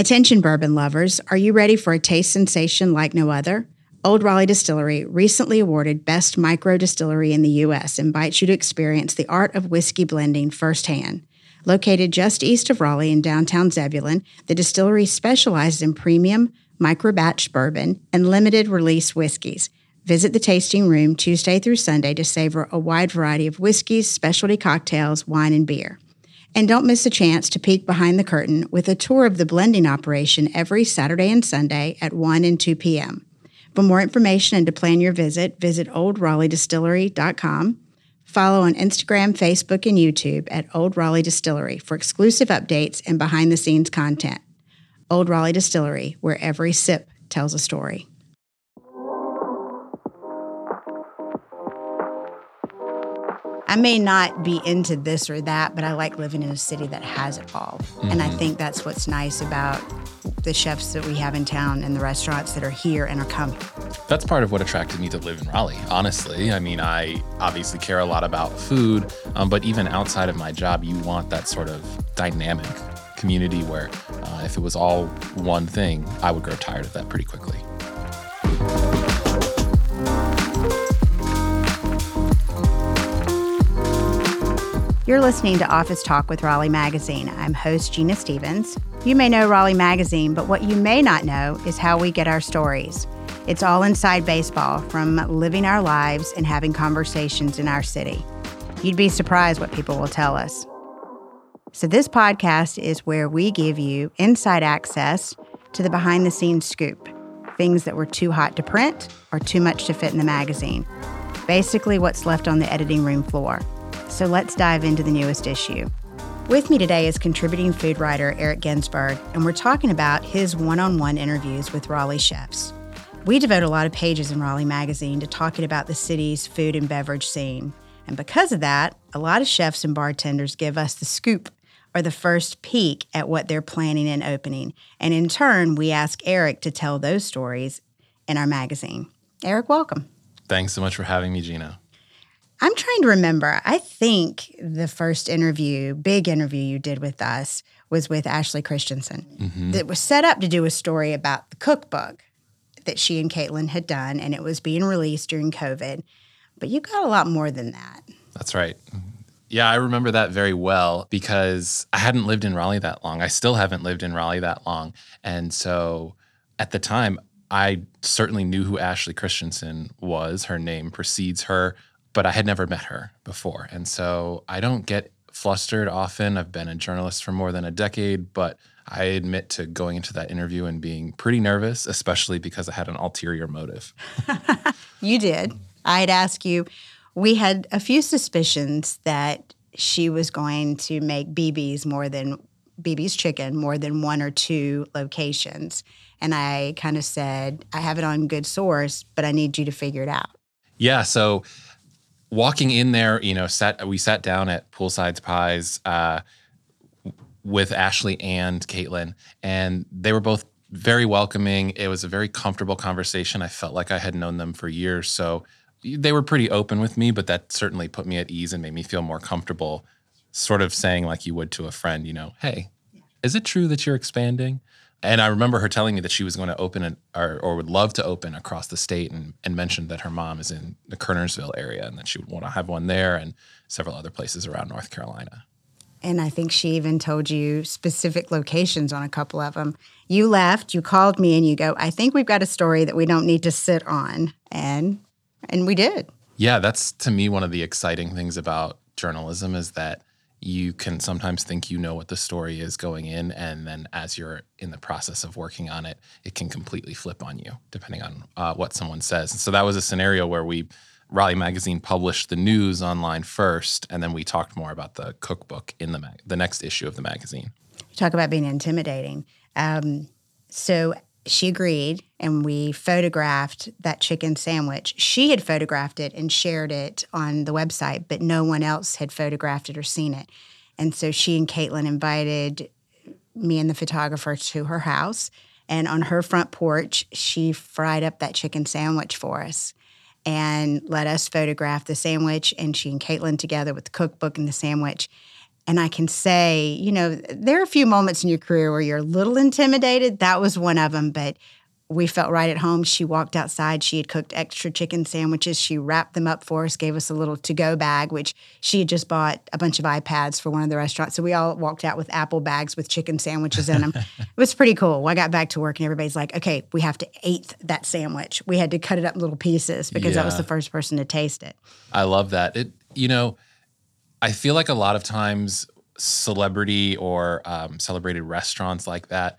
Attention, bourbon lovers, are you ready for a taste sensation like no other? Old Raleigh Distillery, recently awarded Best Micro Distillery in the U.S., invites you to experience the art of whiskey blending firsthand. Located just east of Raleigh in downtown Zebulon, the distillery specializes in premium, micro batch bourbon, and limited release whiskeys. Visit the tasting room Tuesday through Sunday to savor a wide variety of whiskeys, specialty cocktails, wine, and beer. And don't miss a chance to peek behind the curtain with a tour of the blending operation every Saturday and Sunday at 1 and 2 p.m. For more information and to plan your visit, visit oldraleighDistillery.com. Follow on Instagram, Facebook, and YouTube at Old Raleigh Distillery for exclusive updates and behind the scenes content. Old Raleigh Distillery, where every sip tells a story. I may not be into this or that, but I like living in a city that has it all. Mm-hmm. And I mm-hmm. think that's what's nice about the chefs that we have in town and the restaurants that are here and are coming. That's part of what attracted me to live in Raleigh, honestly. I mean, I obviously care a lot about food, um, but even outside of my job, you want that sort of dynamic community where uh, if it was all one thing, I would grow tired of that pretty quickly. You're listening to Office Talk with Raleigh Magazine. I'm host Gina Stephens. You may know Raleigh Magazine, but what you may not know is how we get our stories. It's all inside baseball, from living our lives and having conversations in our city. You'd be surprised what people will tell us. So, this podcast is where we give you inside access to the behind the scenes scoop things that were too hot to print or too much to fit in the magazine. Basically, what's left on the editing room floor. So let's dive into the newest issue. With me today is contributing food writer Eric Ginsburg, and we're talking about his one on one interviews with Raleigh chefs. We devote a lot of pages in Raleigh Magazine to talking about the city's food and beverage scene. And because of that, a lot of chefs and bartenders give us the scoop or the first peek at what they're planning and opening. And in turn, we ask Eric to tell those stories in our magazine. Eric, welcome. Thanks so much for having me, Gina. I'm trying to remember. I think the first interview, big interview you did with us, was with Ashley Christensen. Mm-hmm. That was set up to do a story about the cookbook that she and Caitlin had done, and it was being released during COVID. But you got a lot more than that. That's right. Yeah, I remember that very well because I hadn't lived in Raleigh that long. I still haven't lived in Raleigh that long. And so at the time, I certainly knew who Ashley Christensen was. Her name precedes her but I had never met her before. And so I don't get flustered often. I've been a journalist for more than a decade, but I admit to going into that interview and being pretty nervous, especially because I had an ulterior motive. you did. I'd ask you, we had a few suspicions that she was going to make BB's more than BB's chicken more than one or two locations. And I kind of said, I have it on good source, but I need you to figure it out. Yeah. So walking in there, you know, sat we sat down at Poolside's Pies uh, with Ashley and Caitlin, and they were both very welcoming. It was a very comfortable conversation. I felt like I had known them for years, so they were pretty open with me. But that certainly put me at ease and made me feel more comfortable, sort of saying like you would to a friend, you know, hey, is it true that you're expanding? And I remember her telling me that she was going to open an, or, or would love to open across the state and, and mentioned that her mom is in the Kernersville area and that she would want to have one there and several other places around North Carolina. And I think she even told you specific locations on a couple of them. You left, you called me and you go, I think we've got a story that we don't need to sit on. And and we did. Yeah, that's to me one of the exciting things about journalism is that you can sometimes think you know what the story is going in and then as you're in the process of working on it it can completely flip on you depending on uh, what someone says. And so that was a scenario where we raleigh magazine published the news online first and then we talked more about the cookbook in the mag- the next issue of the magazine. You talk about being intimidating. Um, so she agreed and we photographed that chicken sandwich. She had photographed it and shared it on the website, but no one else had photographed it or seen it. And so she and Caitlin invited me and the photographer to her house. And on her front porch, she fried up that chicken sandwich for us and let us photograph the sandwich. And she and Caitlin together with the cookbook and the sandwich. And I can say, you know, there are a few moments in your career where you're a little intimidated. That was one of them, but we felt right at home. She walked outside. She had cooked extra chicken sandwiches. She wrapped them up for us, gave us a little to go bag, which she had just bought a bunch of iPads for one of the restaurants. So we all walked out with Apple bags with chicken sandwiches in them. it was pretty cool. I got back to work and everybody's like, okay, we have to eat that sandwich. We had to cut it up in little pieces because yeah. that was the first person to taste it. I love that. It, you know, I feel like a lot of times celebrity or um, celebrated restaurants like that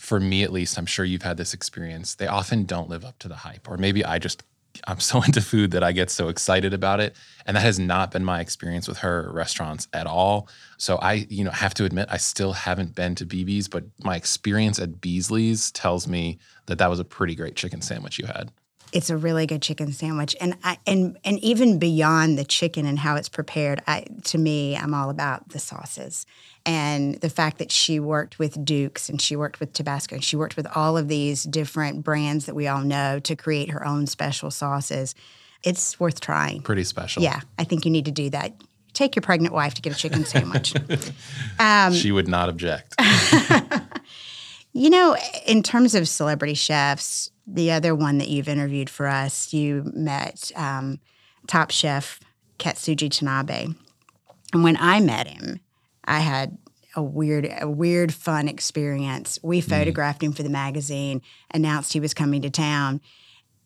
for me at least, I'm sure you've had this experience. They often don't live up to the hype, or maybe I just I'm so into food that I get so excited about it, and that has not been my experience with her restaurants at all. So I, you know, have to admit I still haven't been to BB's, but my experience at Beasley's tells me that that was a pretty great chicken sandwich you had. It's a really good chicken sandwich, and I, and and even beyond the chicken and how it's prepared, I to me, I'm all about the sauces and the fact that she worked with Duke's and she worked with Tabasco and she worked with all of these different brands that we all know to create her own special sauces. It's worth trying. Pretty special. Yeah, I think you need to do that. Take your pregnant wife to get a chicken sandwich. um, she would not object. you know, in terms of celebrity chefs, the other one that you've interviewed for us, you met um, top chef Katsuji Tanabe. And when I met him, I had a weird, a weird, fun experience. We mm-hmm. photographed mm. him for the magazine, announced he was coming to town,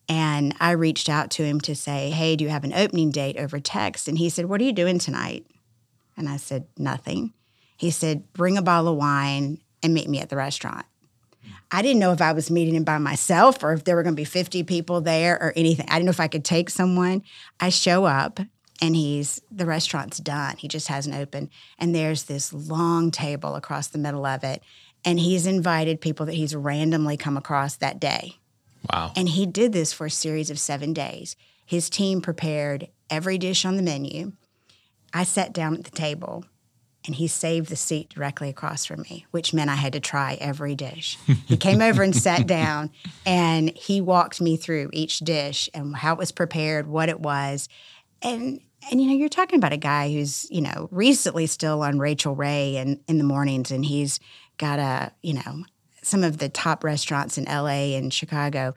and I reached out to him to say, "Hey, do you have an opening date over text?" And he said, "What are you doing tonight?" And I said, "Nothing." He said, "Bring a bottle of wine and meet me at the restaurant." I didn't know if I was meeting him by myself or if there were going to be 50 people there or anything. I didn't know if I could take someone. I show up and he's the restaurant's done. He just hasn't opened. And there's this long table across the middle of it. And he's invited people that he's randomly come across that day. Wow. And he did this for a series of seven days. His team prepared every dish on the menu. I sat down at the table and he saved the seat directly across from me, which meant I had to try every dish. he came over and sat down and he walked me through each dish and how it was prepared, what it was. And and you know you're talking about a guy who's you know recently still on Rachael Ray and in the mornings and he's got a you know some of the top restaurants in LA and Chicago.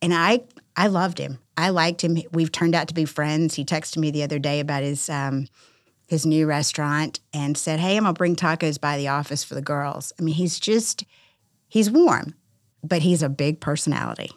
And I I loved him. I liked him. We've turned out to be friends. He texted me the other day about his um, his new restaurant and said hey I'm gonna bring tacos by the office for the girls I mean he's just he's warm but he's a big personality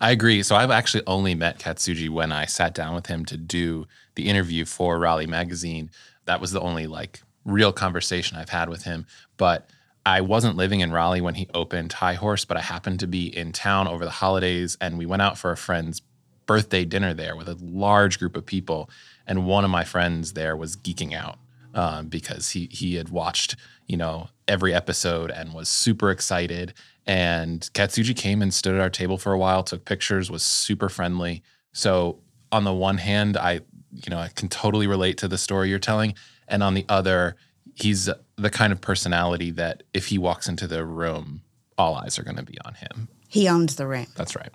I agree. So I've actually only met Katsuji when I sat down with him to do the interview for Raleigh Magazine. That was the only like real conversation I've had with him. But I wasn't living in Raleigh when he opened High Horse, but I happened to be in town over the holidays and we went out for a friend's birthday dinner there with a large group of people. And one of my friends there was geeking out um, because he he had watched you know every episode and was super excited and Katsuji came and stood at our table for a while, took pictures, was super friendly. So on the one hand, I you know I can totally relate to the story you're telling, and on the other, he's the kind of personality that if he walks into the room, all eyes are going to be on him. He owns the room. That's right.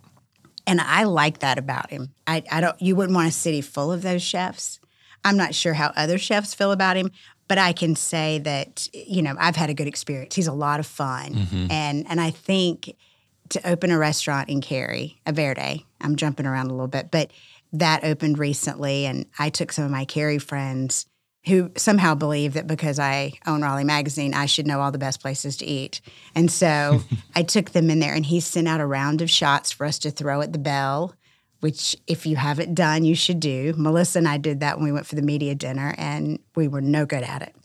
And I like that about him. I, I don't. You wouldn't want a city full of those chefs. I'm not sure how other chefs feel about him, but I can say that you know I've had a good experience. He's a lot of fun, mm-hmm. and and I think to open a restaurant in Cary, a Verde. I'm jumping around a little bit, but that opened recently, and I took some of my Cary friends who somehow believe that because I own Raleigh Magazine, I should know all the best places to eat. And so I took them in there, and he sent out a round of shots for us to throw at the bell which if you haven't done, you should do. Melissa and I did that when we went for the media dinner, and we were no good at it.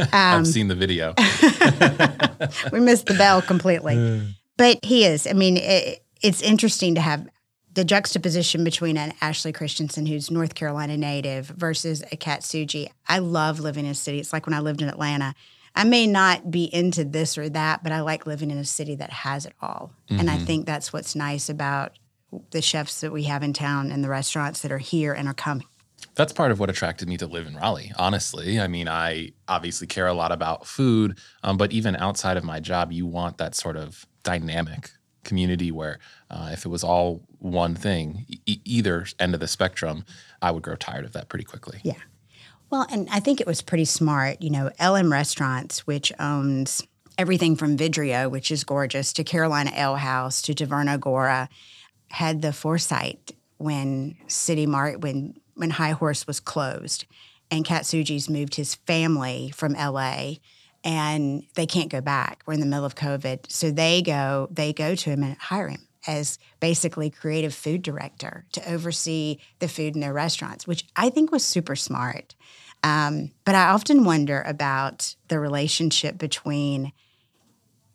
Um, I've seen the video. we missed the bell completely. but he is. I mean, it, it's interesting to have the juxtaposition between an Ashley Christensen, who's North Carolina native, versus a Katsuji. I love living in a city. It's like when I lived in Atlanta. I may not be into this or that, but I like living in a city that has it all. Mm-hmm. And I mm-hmm. think that's what's nice about the chefs that we have in town and the restaurants that are here and are coming. That's part of what attracted me to live in Raleigh, honestly. I mean, I obviously care a lot about food, um, but even outside of my job, you want that sort of dynamic community where uh, if it was all one thing, e- either end of the spectrum, I would grow tired of that pretty quickly. Yeah. Well, and I think it was pretty smart. You know, LM Restaurants, which owns everything from Vidrio, which is gorgeous, to Carolina Ale House, to Taverna Agora, had the foresight when City Mart, when when High Horse was closed, and Katsuji's moved his family from LA, and they can't go back. We're in the middle of COVID, so they go they go to him and hire him as basically creative food director to oversee the food in their restaurants, which I think was super smart. Um, but I often wonder about the relationship between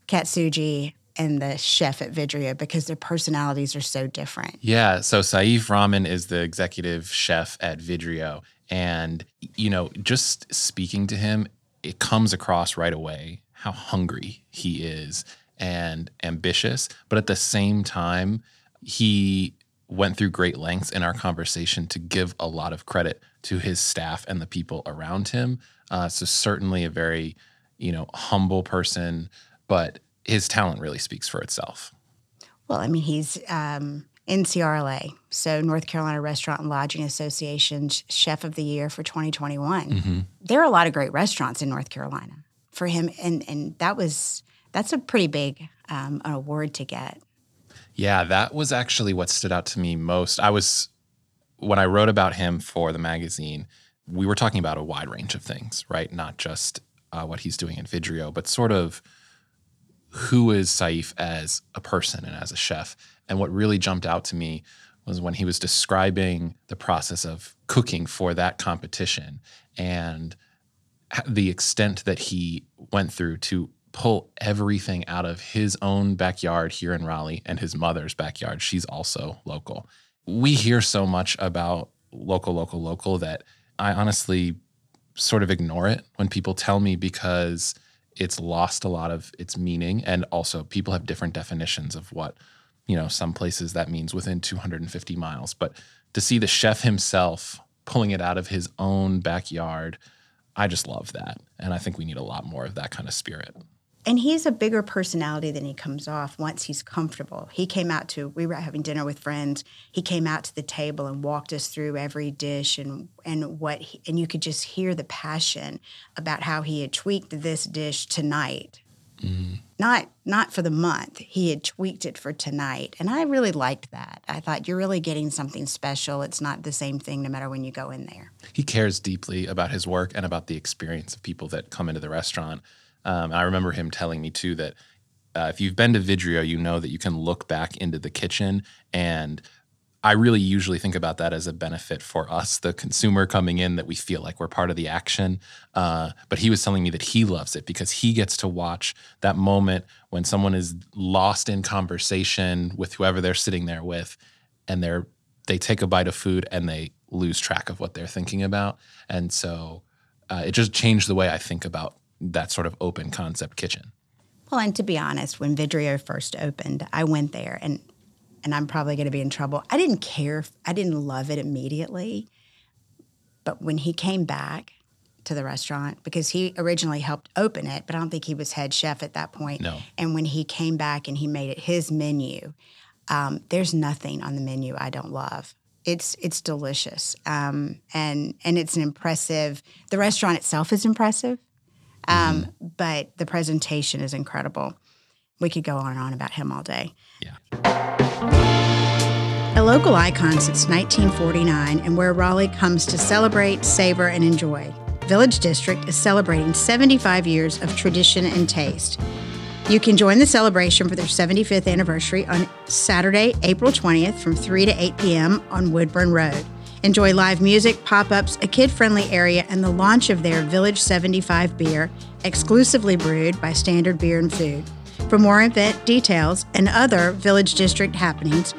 Katsuji and the chef at Vidrio because their personalities are so different. Yeah. So Saif Rahman is the executive chef at Vidrio. And, you know, just speaking to him, it comes across right away how hungry he is and ambitious. But at the same time, he went through great lengths in our conversation to give a lot of credit to his staff and the people around him. Uh, so certainly a very, you know, humble person, but his talent really speaks for itself. Well, I mean, he's um, NCRLA, so North Carolina Restaurant and Lodging Association's Chef of the Year for 2021. Mm-hmm. There are a lot of great restaurants in North Carolina for him, and and that was that's a pretty big um, award to get. Yeah, that was actually what stood out to me most. I was when I wrote about him for the magazine. We were talking about a wide range of things, right? Not just uh, what he's doing in Vidrio, but sort of who is Saif as a person and as a chef. And what really jumped out to me was when he was describing the process of cooking for that competition and the extent that he went through to pull everything out of his own backyard here in Raleigh and his mother's backyard. She's also local. We hear so much about local, local, local that I honestly sort of ignore it when people tell me because it's lost a lot of its meaning and also people have different definitions of what you know some places that means within 250 miles but to see the chef himself pulling it out of his own backyard i just love that and i think we need a lot more of that kind of spirit and he's a bigger personality than he comes off once he's comfortable. He came out to we were having dinner with friends. He came out to the table and walked us through every dish and and what he, and you could just hear the passion about how he had tweaked this dish tonight. Mm-hmm. Not not for the month. He had tweaked it for tonight. And I really liked that. I thought you're really getting something special. It's not the same thing no matter when you go in there. He cares deeply about his work and about the experience of people that come into the restaurant. Um, I remember him telling me too that uh, if you've been to Vidrio, you know that you can look back into the kitchen and I really usually think about that as a benefit for us, the consumer coming in, that we feel like we're part of the action. Uh, but he was telling me that he loves it because he gets to watch that moment when someone is lost in conversation with whoever they're sitting there with, and they're they take a bite of food and they lose track of what they're thinking about. And so uh, it just changed the way I think about that sort of open concept kitchen. Well, and to be honest, when Vidrio first opened, I went there and and I'm probably going to be in trouble. I didn't care. I didn't love it immediately. But when he came back to the restaurant, because he originally helped open it, but I don't think he was head chef at that point. No. And when he came back and he made it his menu, um, there's nothing on the menu I don't love. It's it's delicious, um, and and it's an impressive. The restaurant itself is impressive. Um, mm-hmm. But the presentation is incredible. We could go on and on about him all day. Yeah. Local icon since 1949 and where Raleigh comes to celebrate, savor, and enjoy. Village District is celebrating 75 years of tradition and taste. You can join the celebration for their 75th anniversary on Saturday, April 20th from 3 to 8 p.m. on Woodburn Road. Enjoy live music, pop ups, a kid friendly area, and the launch of their Village 75 beer, exclusively brewed by Standard Beer and Food. For more event details and other Village District happenings,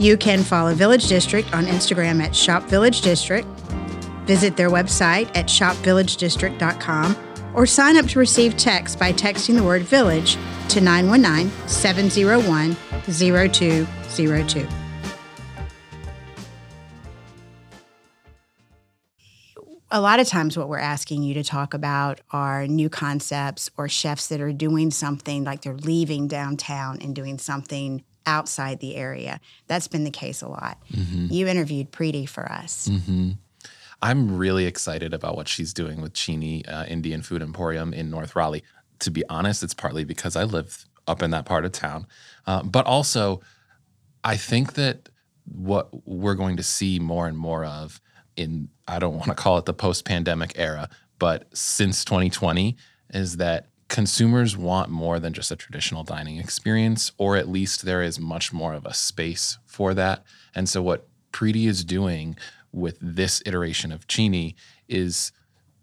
you can follow Village District on Instagram at Shop Village District, visit their website at shopvillagedistrict.com, or sign up to receive texts by texting the word village to 919 701 0202. a lot of times what we're asking you to talk about are new concepts or chefs that are doing something like they're leaving downtown and doing something outside the area. That's been the case a lot. Mm-hmm. You interviewed Preeti for us. Mm-hmm. I'm really excited about what she's doing with Cheeni uh, Indian Food Emporium in North Raleigh. To be honest, it's partly because I live up in that part of town, uh, but also I think that what we're going to see more and more of in I don't want to call it the post-pandemic era, but since 2020 is that consumers want more than just a traditional dining experience, or at least there is much more of a space for that. And so, what Preeti is doing with this iteration of Cheeni is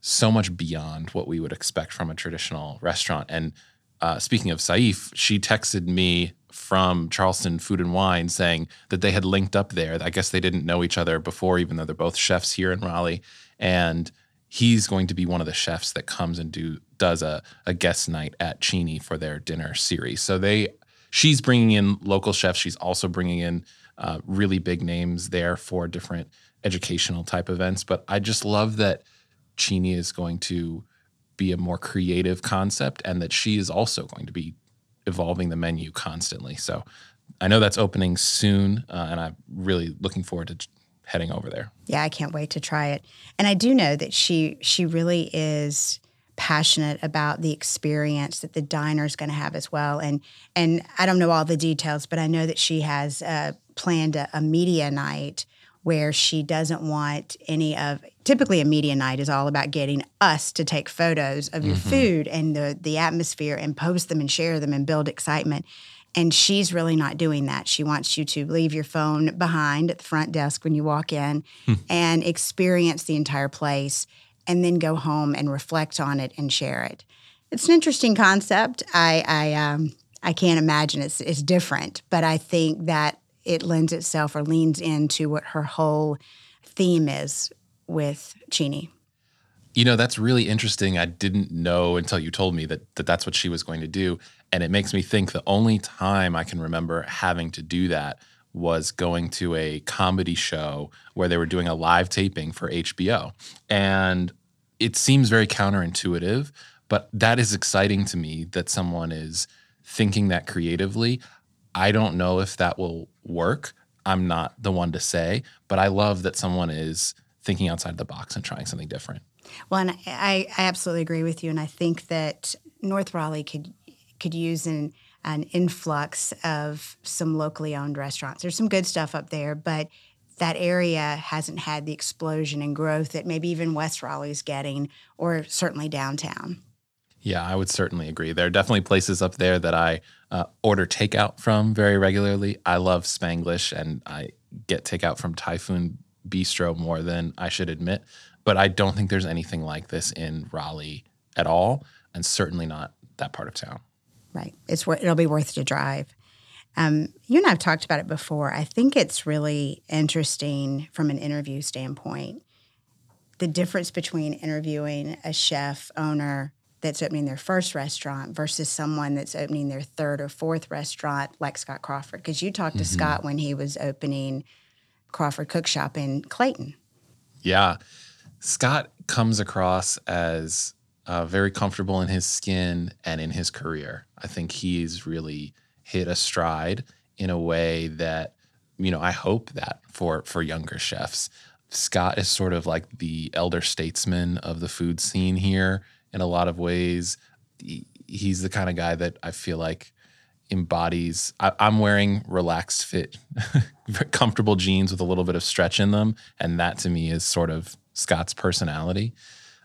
so much beyond what we would expect from a traditional restaurant. And uh, speaking of Saif, she texted me from Charleston Food and Wine saying that they had linked up there. I guess they didn't know each other before, even though they're both chefs here in Raleigh. And he's going to be one of the chefs that comes and do does a, a guest night at Cheeni for their dinner series. So they she's bringing in local chefs. She's also bringing in uh, really big names there for different educational type events. But I just love that Cheeni is going to be a more creative concept and that she is also going to be evolving the menu constantly. So I know that's opening soon, uh, and I'm really looking forward to heading over there. Yeah, I can't wait to try it. And I do know that she she really is passionate about the experience that the diner is going to have as well. And and I don't know all the details, but I know that she has uh, planned a, a media night where she doesn't want any of typically a media night is all about getting us to take photos of your mm-hmm. food and the the atmosphere and post them and share them and build excitement and she's really not doing that. She wants you to leave your phone behind at the front desk when you walk in hmm. and experience the entire place and then go home and reflect on it and share it. It's an interesting concept. I I um I can't imagine it's it's different, but I think that it lends itself or leans into what her whole theme is with Cheeni. You know, that's really interesting. I didn't know until you told me that, that that's what she was going to do. And it makes me think the only time I can remember having to do that was going to a comedy show where they were doing a live taping for HBO. And it seems very counterintuitive, but that is exciting to me that someone is thinking that creatively. I don't know if that will work. I'm not the one to say, but I love that someone is thinking outside the box and trying something different. Well, and I, I absolutely agree with you, and I think that North Raleigh could could use an an influx of some locally owned restaurants. There's some good stuff up there, but that area hasn't had the explosion and growth that maybe even West Raleigh's getting, or certainly downtown. Yeah, I would certainly agree. There are definitely places up there that I uh, order takeout from very regularly. I love Spanglish, and I get takeout from Typhoon Bistro more than I should admit but I don't think there's anything like this in Raleigh at all, and certainly not that part of town. Right. It's it'll be worth to drive. Um, you and I have talked about it before. I think it's really interesting from an interview standpoint. The difference between interviewing a chef owner that's opening their first restaurant versus someone that's opening their third or fourth restaurant, like Scott Crawford. Because you talked to mm-hmm. Scott when he was opening Crawford Cook Shop in Clayton. Yeah. Scott comes across as uh, very comfortable in his skin and in his career. I think he's really hit a stride in a way that, you know, I hope that for for younger chefs. Scott is sort of like the elder statesman of the food scene here in a lot of ways. He's the kind of guy that I feel like embodies. I, am wearing relaxed fit, comfortable jeans with a little bit of stretch in them, and that to me is sort of Scott's personality.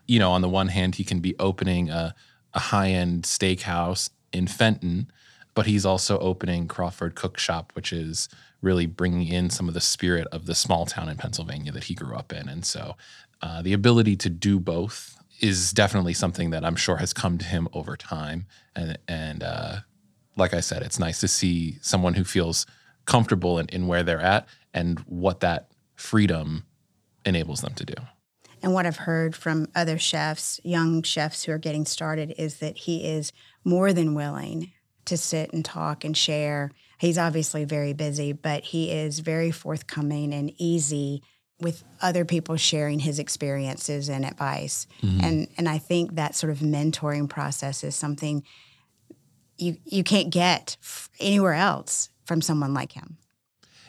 You know, on the one hand, he can be opening a, a high end steakhouse in Fenton, but he's also opening Crawford Cook Shop, which is really bringing in some of the spirit of the small town in Pennsylvania that he grew up in. And so uh, the ability to do both is definitely something that I'm sure has come to him over time. And, and uh, like I said, it's nice to see someone who feels comfortable in, in where they're at and what that freedom enables them to do. And what I've heard from other chefs, young chefs who are getting started, is that he is more than willing to sit and talk and share. He's obviously very busy, but he is very forthcoming and easy with other people sharing his experiences and advice. Mm-hmm. And and I think that sort of mentoring process is something you you can't get anywhere else from someone like him.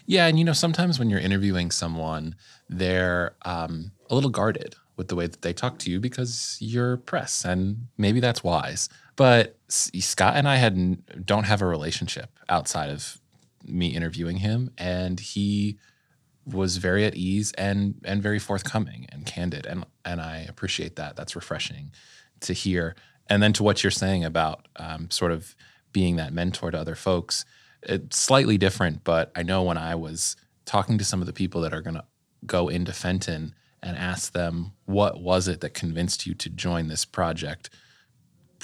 Yeah, and you know, sometimes when you're interviewing someone, they're um, a little guarded with the way that they talk to you because you're press, and maybe that's wise. But Scott and I had don't have a relationship outside of me interviewing him, and he was very at ease and and very forthcoming and candid, and and I appreciate that. That's refreshing to hear. And then to what you're saying about um, sort of being that mentor to other folks, it's slightly different. But I know when I was talking to some of the people that are going to go into Fenton and ask them what was it that convinced you to join this project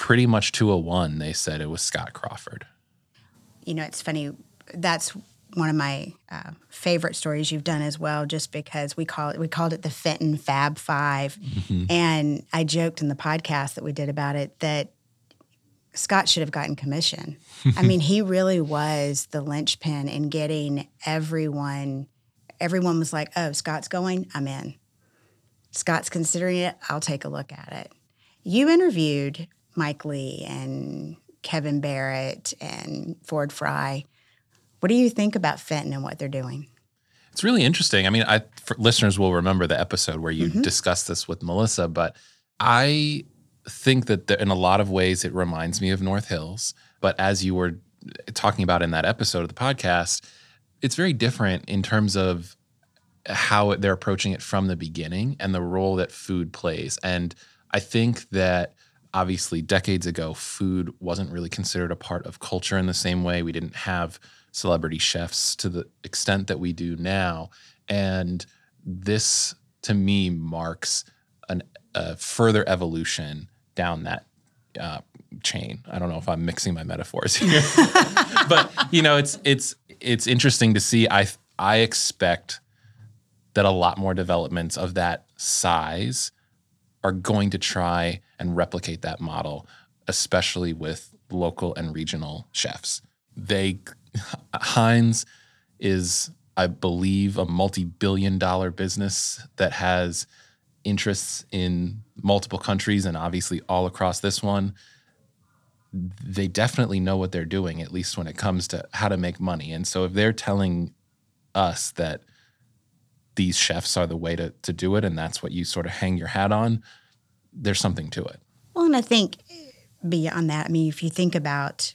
pretty much to a one, they said it was Scott Crawford. You know, it's funny. That's one of my uh, favorite stories you've done as well, just because we call it we called it the Fenton Fab 5 mm-hmm. and I joked in the podcast that we did about it that Scott should have gotten commission. I mean, he really was the linchpin in getting everyone. Everyone was like, "Oh, Scott's going, I'm in." Scott's considering it, I'll take a look at it. You interviewed Mike Lee and Kevin Barrett and Ford Fry. What do you think about Fenton and what they're doing? It's really interesting. I mean, I listeners will remember the episode where you mm-hmm. discussed this with Melissa, but I think that there, in a lot of ways it reminds me of North Hills. But as you were talking about in that episode of the podcast, it's very different in terms of how they're approaching it from the beginning and the role that food plays. And I think that obviously decades ago, food wasn't really considered a part of culture in the same way. We didn't have celebrity chefs to the extent that we do now. And this, to me, marks an, a further evolution down that uh, chain. I don't know if I'm mixing my metaphors here, but you know, it's it's it's interesting to see. I I expect that a lot more developments of that size are going to try and replicate that model, especially with local and regional chefs. They Hines is, I believe, a multi-billion dollar business that has interests in multiple countries and obviously all across this one. They definitely know what they're doing, at least when it comes to how to make money. And so if they're telling us that these chefs are the way to, to do it and that's what you sort of hang your hat on, there's something to it. Well, and I think beyond that, I mean, if you think about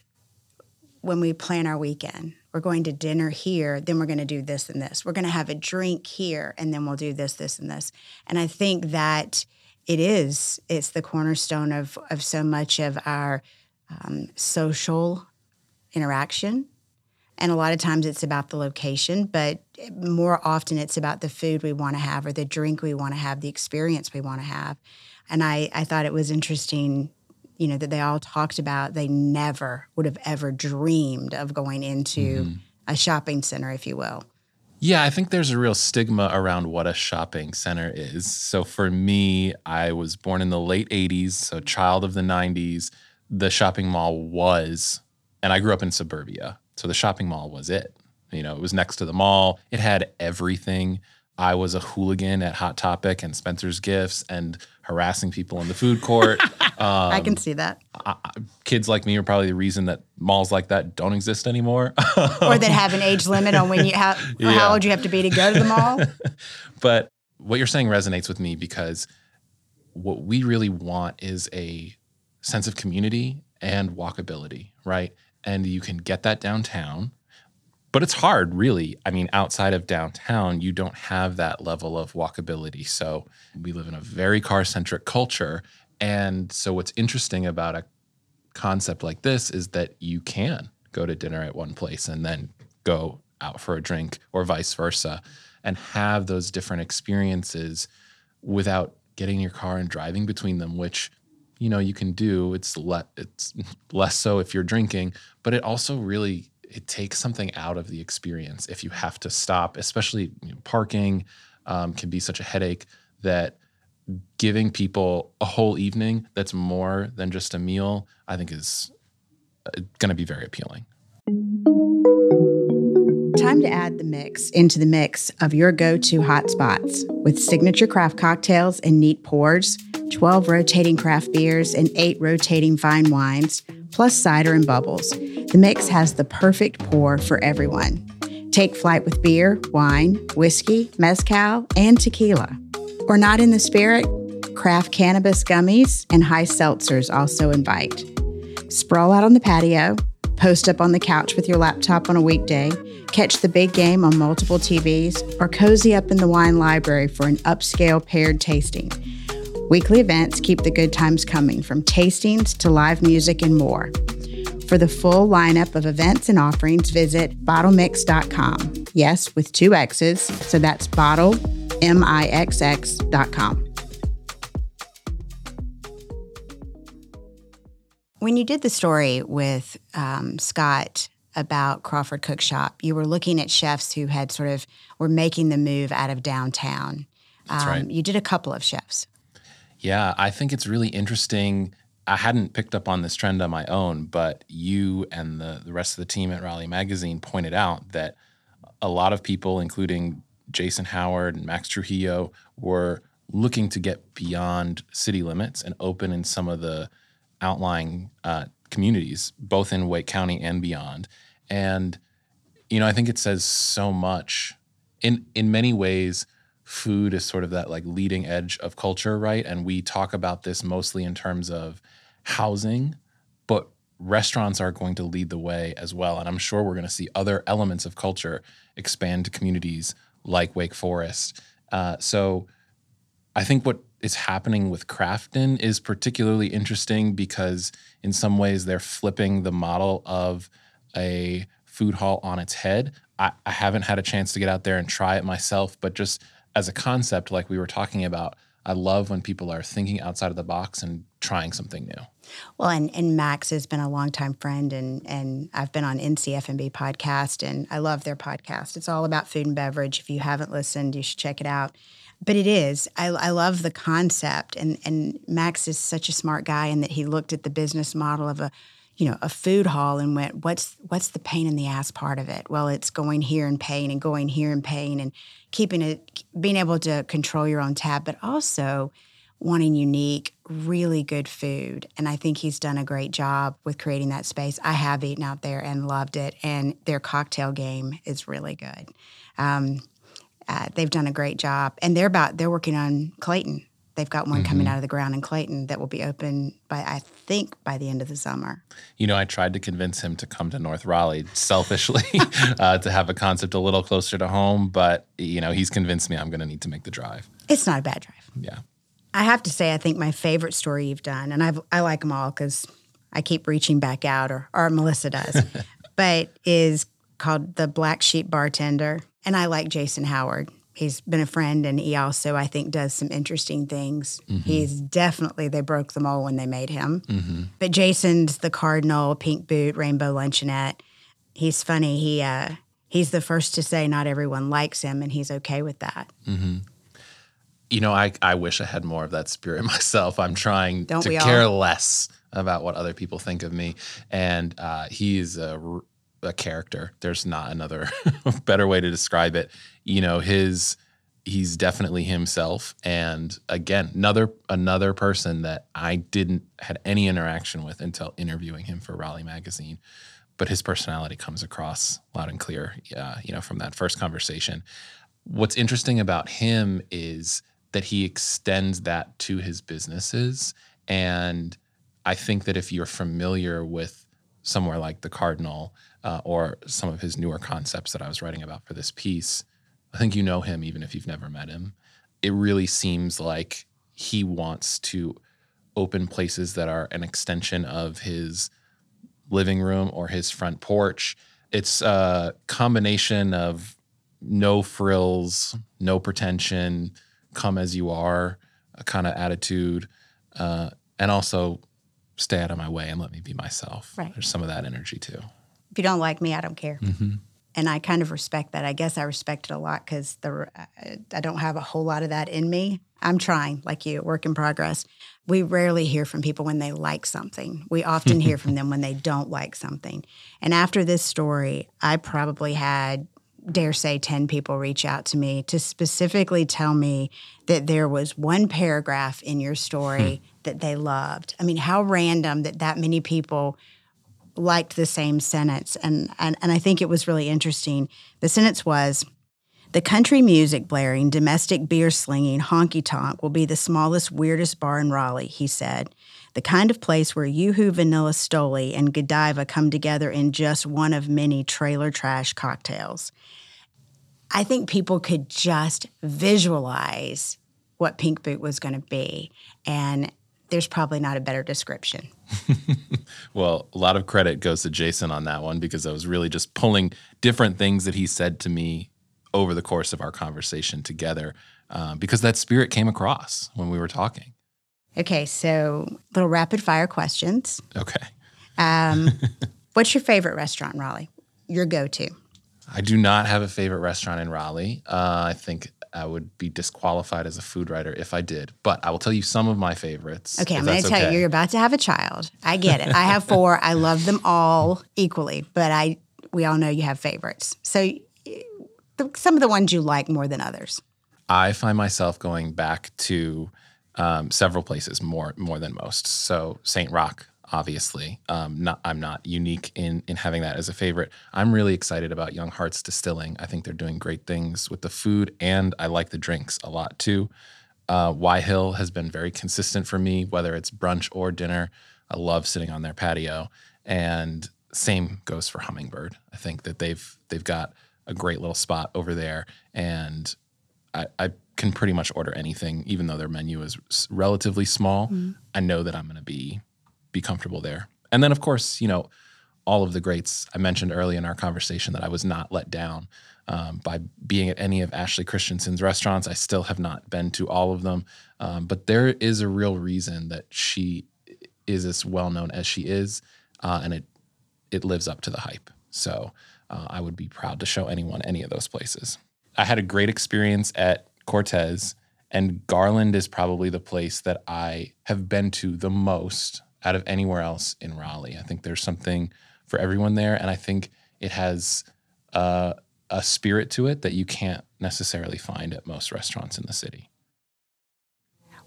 when we plan our weekend, we're going to dinner here, then we're going to do this and this. We're going to have a drink here, and then we'll do this, this, and this. And I think that it is, it's the cornerstone of, of so much of our um, social interaction. And a lot of times it's about the location, but more often it's about the food we want to have or the drink we want to have, the experience we want to have. And I, I thought it was interesting, you know, that they all talked about they never would have ever dreamed of going into mm-hmm. a shopping center, if you will. Yeah, I think there's a real stigma around what a shopping center is. So for me, I was born in the late 80s, so child of the 90s. The shopping mall was, and I grew up in suburbia. So the shopping mall was it. You know, it was next to the mall. It had everything. I was a hooligan at Hot Topic and Spencer's Gifts and harassing people in the food court. Um, I can see that. I, kids like me are probably the reason that malls like that don't exist anymore. or that have an age limit on when you have yeah. how old you have to be to go to the mall. but what you're saying resonates with me because what we really want is a sense of community and walkability, right? And you can get that downtown but it's hard really. I mean outside of downtown you don't have that level of walkability. So we live in a very car centric culture. And so what's interesting about a concept like this is that you can go to dinner at one place and then go out for a drink or vice versa and have those different experiences without getting in your car and driving between them which you know you can do it's le- it's less so if you're drinking but it also really it takes something out of the experience if you have to stop, especially you know, parking um, can be such a headache that giving people a whole evening that's more than just a meal, I think is uh, going to be very appealing. Time to add the mix into the mix of your go to hotspots with signature craft cocktails and neat pours, 12 rotating craft beers, and 8 rotating fine wines, plus cider and bubbles. The mix has the perfect pour for everyone. Take flight with beer, wine, whiskey, mezcal, and tequila. Or not in the spirit? Craft cannabis gummies and high seltzers also invite. Sprawl out on the patio, post up on the couch with your laptop on a weekday, catch the big game on multiple TVs, or cozy up in the wine library for an upscale paired tasting. Weekly events keep the good times coming from tastings to live music and more. For the full lineup of events and offerings, visit bottlemix.com. Yes, with two X's, so that's bottle, M-I-X-X.com. When you did the story with um, Scott about Crawford Cook Shop, you were looking at chefs who had sort of were making the move out of downtown. That's um, right. You did a couple of chefs. Yeah, I think it's really interesting. I hadn't picked up on this trend on my own, but you and the, the rest of the team at Raleigh Magazine pointed out that a lot of people, including Jason Howard and Max Trujillo, were looking to get beyond city limits and open in some of the outlying uh, communities, both in Wake County and beyond. And you know, I think it says so much. In in many ways, food is sort of that like leading edge of culture, right? And we talk about this mostly in terms of housing, but restaurants are going to lead the way as well. And I'm sure we're going to see other elements of culture expand to communities like Wake Forest. Uh, so I think what is happening with Crafton is particularly interesting because in some ways they're flipping the model of a food hall on its head. I, I haven't had a chance to get out there and try it myself, but just as a concept, like we were talking about, I love when people are thinking outside of the box and trying something new. Well, and, and Max has been a longtime friend, and and I've been on NCFMB podcast, and I love their podcast. It's all about food and beverage. If you haven't listened, you should check it out. But it is. I, I love the concept, and and Max is such a smart guy in that he looked at the business model of a you know, a food hall and went, what's what's the pain in the ass part of it? Well, it's going here and paying and going here and paying and keeping it, being able to control your own tab, but also wanting unique, really good food. And I think he's done a great job with creating that space. I have eaten out there and loved it, and their cocktail game is really good. Um, uh, they've done a great job, and they're about they're working on Clayton They've got one mm-hmm. coming out of the ground in Clayton that will be open by I think by the end of the summer. You know, I tried to convince him to come to North Raleigh selfishly uh, to have a concept a little closer to home, but you know, he's convinced me I'm going to need to make the drive. It's not a bad drive. Yeah. I have to say, I think my favorite story you've done, and I've, I like them all because I keep reaching back out, or, or Melissa does, but is called The Black Sheep Bartender. And I like Jason Howard. He's been a friend and he also i think does some interesting things. Mm-hmm. he's definitely they broke the mold when they made him. Mm-hmm. but jason's the cardinal pink boot rainbow luncheonette. He's funny. He uh he's the first to say not everyone likes him and he's okay with that. Mm-hmm. you know I, I wish i had more of that spirit myself. I'm trying Don't to care less about what other people think of me. And uh, he's a a character. There's not another better way to describe it. You know, his he's definitely himself and again another another person that I didn't had any interaction with until interviewing him for Raleigh magazine but his personality comes across loud and clear uh, you know from that first conversation what's interesting about him is that he extends that to his businesses and I think that if you're familiar with somewhere like the Cardinal uh, or some of his newer concepts that I was writing about for this piece, I think you know him even if you've never met him. It really seems like he wants to open places that are an extension of his living room or his front porch. It's a combination of no frills, no pretension, come as you are, a kind of attitude, uh, and also stay out of my way and let me be myself. Right. There's some of that energy too if you don't like me, I don't care. Mm-hmm. And I kind of respect that. I guess I respect it a lot because the I don't have a whole lot of that in me. I'm trying, like you, work in progress. We rarely hear from people when they like something. We often hear from them when they don't like something. And after this story, I probably had dare say 10 people reach out to me to specifically tell me that there was one paragraph in your story hmm. that they loved. I mean, how random that that many people liked the same sentence, and, and, and I think it was really interesting. The sentence was The country music blaring, domestic beer slinging, honky tonk will be the smallest, weirdest bar in Raleigh, he said. The kind of place where Yoo-Hoo Vanilla Stoli and Godiva come together in just one of many trailer trash cocktails. I think people could just visualize what Pink Boot was going to be. And there's probably not a better description. well, a lot of credit goes to Jason on that one because I was really just pulling different things that he said to me over the course of our conversation together uh, because that spirit came across when we were talking. Okay, so little rapid fire questions. Okay. Um, what's your favorite restaurant in Raleigh? Your go to? I do not have a favorite restaurant in Raleigh. Uh, I think I would be disqualified as a food writer if I did. But I will tell you some of my favorites. Okay, I'm going to tell okay. you, you're about to have a child. I get it. I have four. I love them all equally, but I we all know you have favorites. So the, some of the ones you like more than others. I find myself going back to um, several places more more than most. So Saint Roch obviously. Um, not, I'm not unique in in having that as a favorite. I'm really excited about Young Hearts Distilling. I think they're doing great things with the food, and I like the drinks a lot too. Uh, Wye Hill has been very consistent for me, whether it's brunch or dinner. I love sitting on their patio, and same goes for Hummingbird. I think that they've they've got a great little spot over there, and I, I can pretty much order anything, even though their menu is relatively small. Mm-hmm. I know that I'm going to be be comfortable there. And then, of course, you know, all of the greats I mentioned early in our conversation that I was not let down um, by being at any of Ashley Christensen's restaurants. I still have not been to all of them, um, but there is a real reason that she is as well known as she is, uh, and it it lives up to the hype. So uh, I would be proud to show anyone any of those places. I had a great experience at Cortez, and Garland is probably the place that I have been to the most out of anywhere else in Raleigh. I think there's something for everyone there, and I think it has uh, a spirit to it that you can't necessarily find at most restaurants in the city.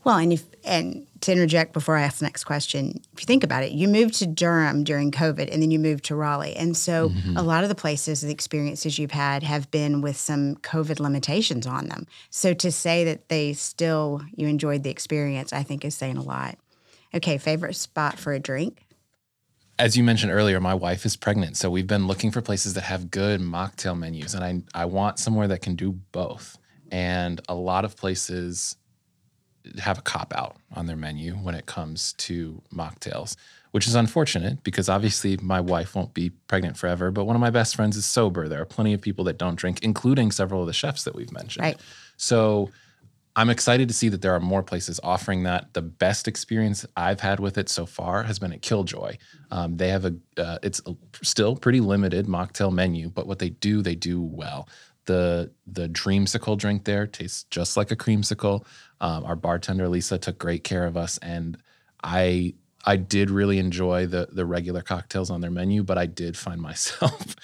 Well, and if and to interject before I ask the next question, if you think about it, you moved to Durham during COVID, and then you moved to Raleigh, and so mm-hmm. a lot of the places, the experiences you've had, have been with some COVID limitations on them. So to say that they still you enjoyed the experience, I think is saying a lot. Okay, favorite spot for a drink? As you mentioned earlier, my wife is pregnant, so we've been looking for places that have good mocktail menus, and I I want somewhere that can do both. And a lot of places have a cop out on their menu when it comes to mocktails, which is unfortunate because obviously my wife won't be pregnant forever. But one of my best friends is sober. There are plenty of people that don't drink, including several of the chefs that we've mentioned. Right. So I'm excited to see that there are more places offering that. The best experience I've had with it so far has been at Killjoy. Um, they have a, uh, it's a still pretty limited mocktail menu, but what they do, they do well. The the dreamsicle drink there tastes just like a creamsicle. Um, our bartender Lisa took great care of us, and I I did really enjoy the the regular cocktails on their menu, but I did find myself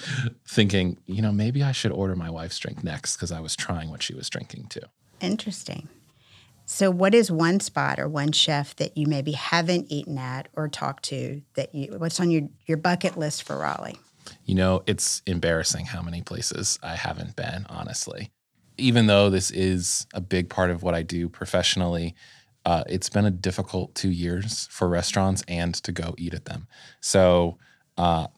thinking, you know, maybe I should order my wife's drink next because I was trying what she was drinking too. Interesting. So, what is one spot or one chef that you maybe haven't eaten at or talked to that you, what's on your, your bucket list for Raleigh? You know, it's embarrassing how many places I haven't been, honestly. Even though this is a big part of what I do professionally, uh, it's been a difficult two years for restaurants and to go eat at them. So, uh,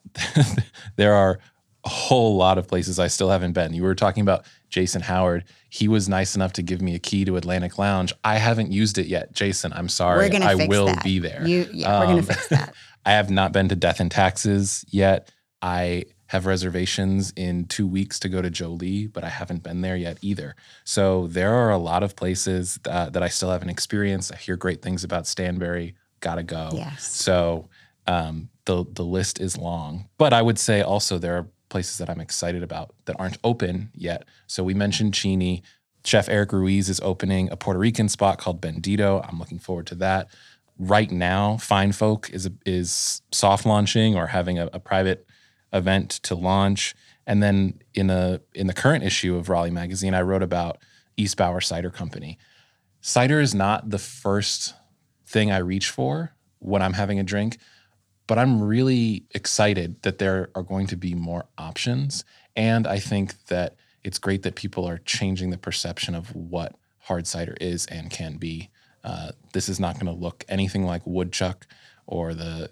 there are a whole lot of places I still haven't been. You were talking about Jason Howard. He was nice enough to give me a key to Atlantic Lounge. I haven't used it yet. Jason, I'm sorry. We're gonna I fix will that. be there. You, yeah, um, we're going to fix that. I have not been to Death and Taxes yet. I have reservations in two weeks to go to Jolie, but I haven't been there yet either. So there are a lot of places that, that I still haven't experienced. I hear great things about Stanbury. Gotta go. Yes. So um, the the list is long, but I would say also there are places that I'm excited about that aren't open yet. So we mentioned Cheeni. Chef Eric Ruiz is opening a Puerto Rican spot called Bendito. I'm looking forward to that. Right now, Fine Folk is is soft launching or having a, a private event to launch. And then in the in the current issue of Raleigh Magazine, I wrote about East Bauer Cider Company. Cider is not the first thing I reach for when I'm having a drink, but I'm really excited that there are going to be more options. And I think that it's great that people are changing the perception of what hard cider is and can be. Uh, this is not going to look anything like Woodchuck or the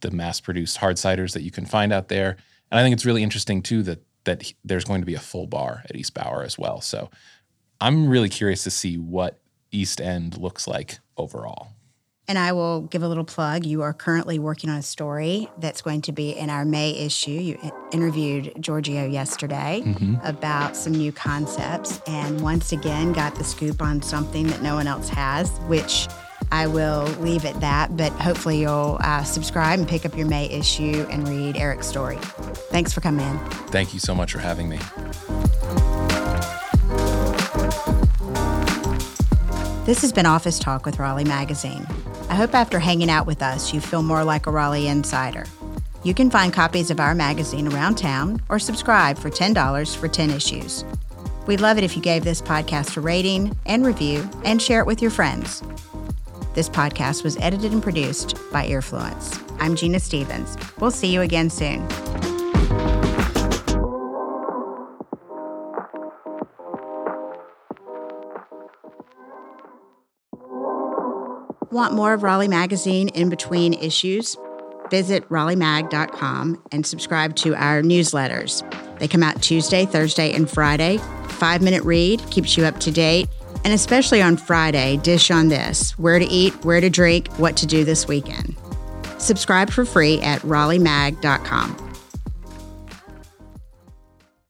the mass produced hard ciders that you can find out there. And I think it's really interesting too that that there's going to be a full bar at East Bauer as well. So I'm really curious to see what East End looks like overall. And I will give a little plug. You are currently working on a story that's going to be in our May issue. You interviewed Giorgio yesterday mm-hmm. about some new concepts, and once again got the scoop on something that no one else has, which I will leave at that. But hopefully, you'll uh, subscribe and pick up your May issue and read Eric's story. Thanks for coming in. Thank you so much for having me. This has been Office Talk with Raleigh Magazine. I hope after hanging out with us, you feel more like a Raleigh insider. You can find copies of our magazine around town or subscribe for $10 for 10 issues. We'd love it if you gave this podcast a rating and review and share it with your friends. This podcast was edited and produced by Earfluence. I'm Gina Stephens. We'll see you again soon. Want more of Raleigh Magazine in between issues? Visit raleighmag.com and subscribe to our newsletters. They come out Tuesday, Thursday, and Friday. Five minute read keeps you up to date. And especially on Friday, dish on this where to eat, where to drink, what to do this weekend. Subscribe for free at raleighmag.com.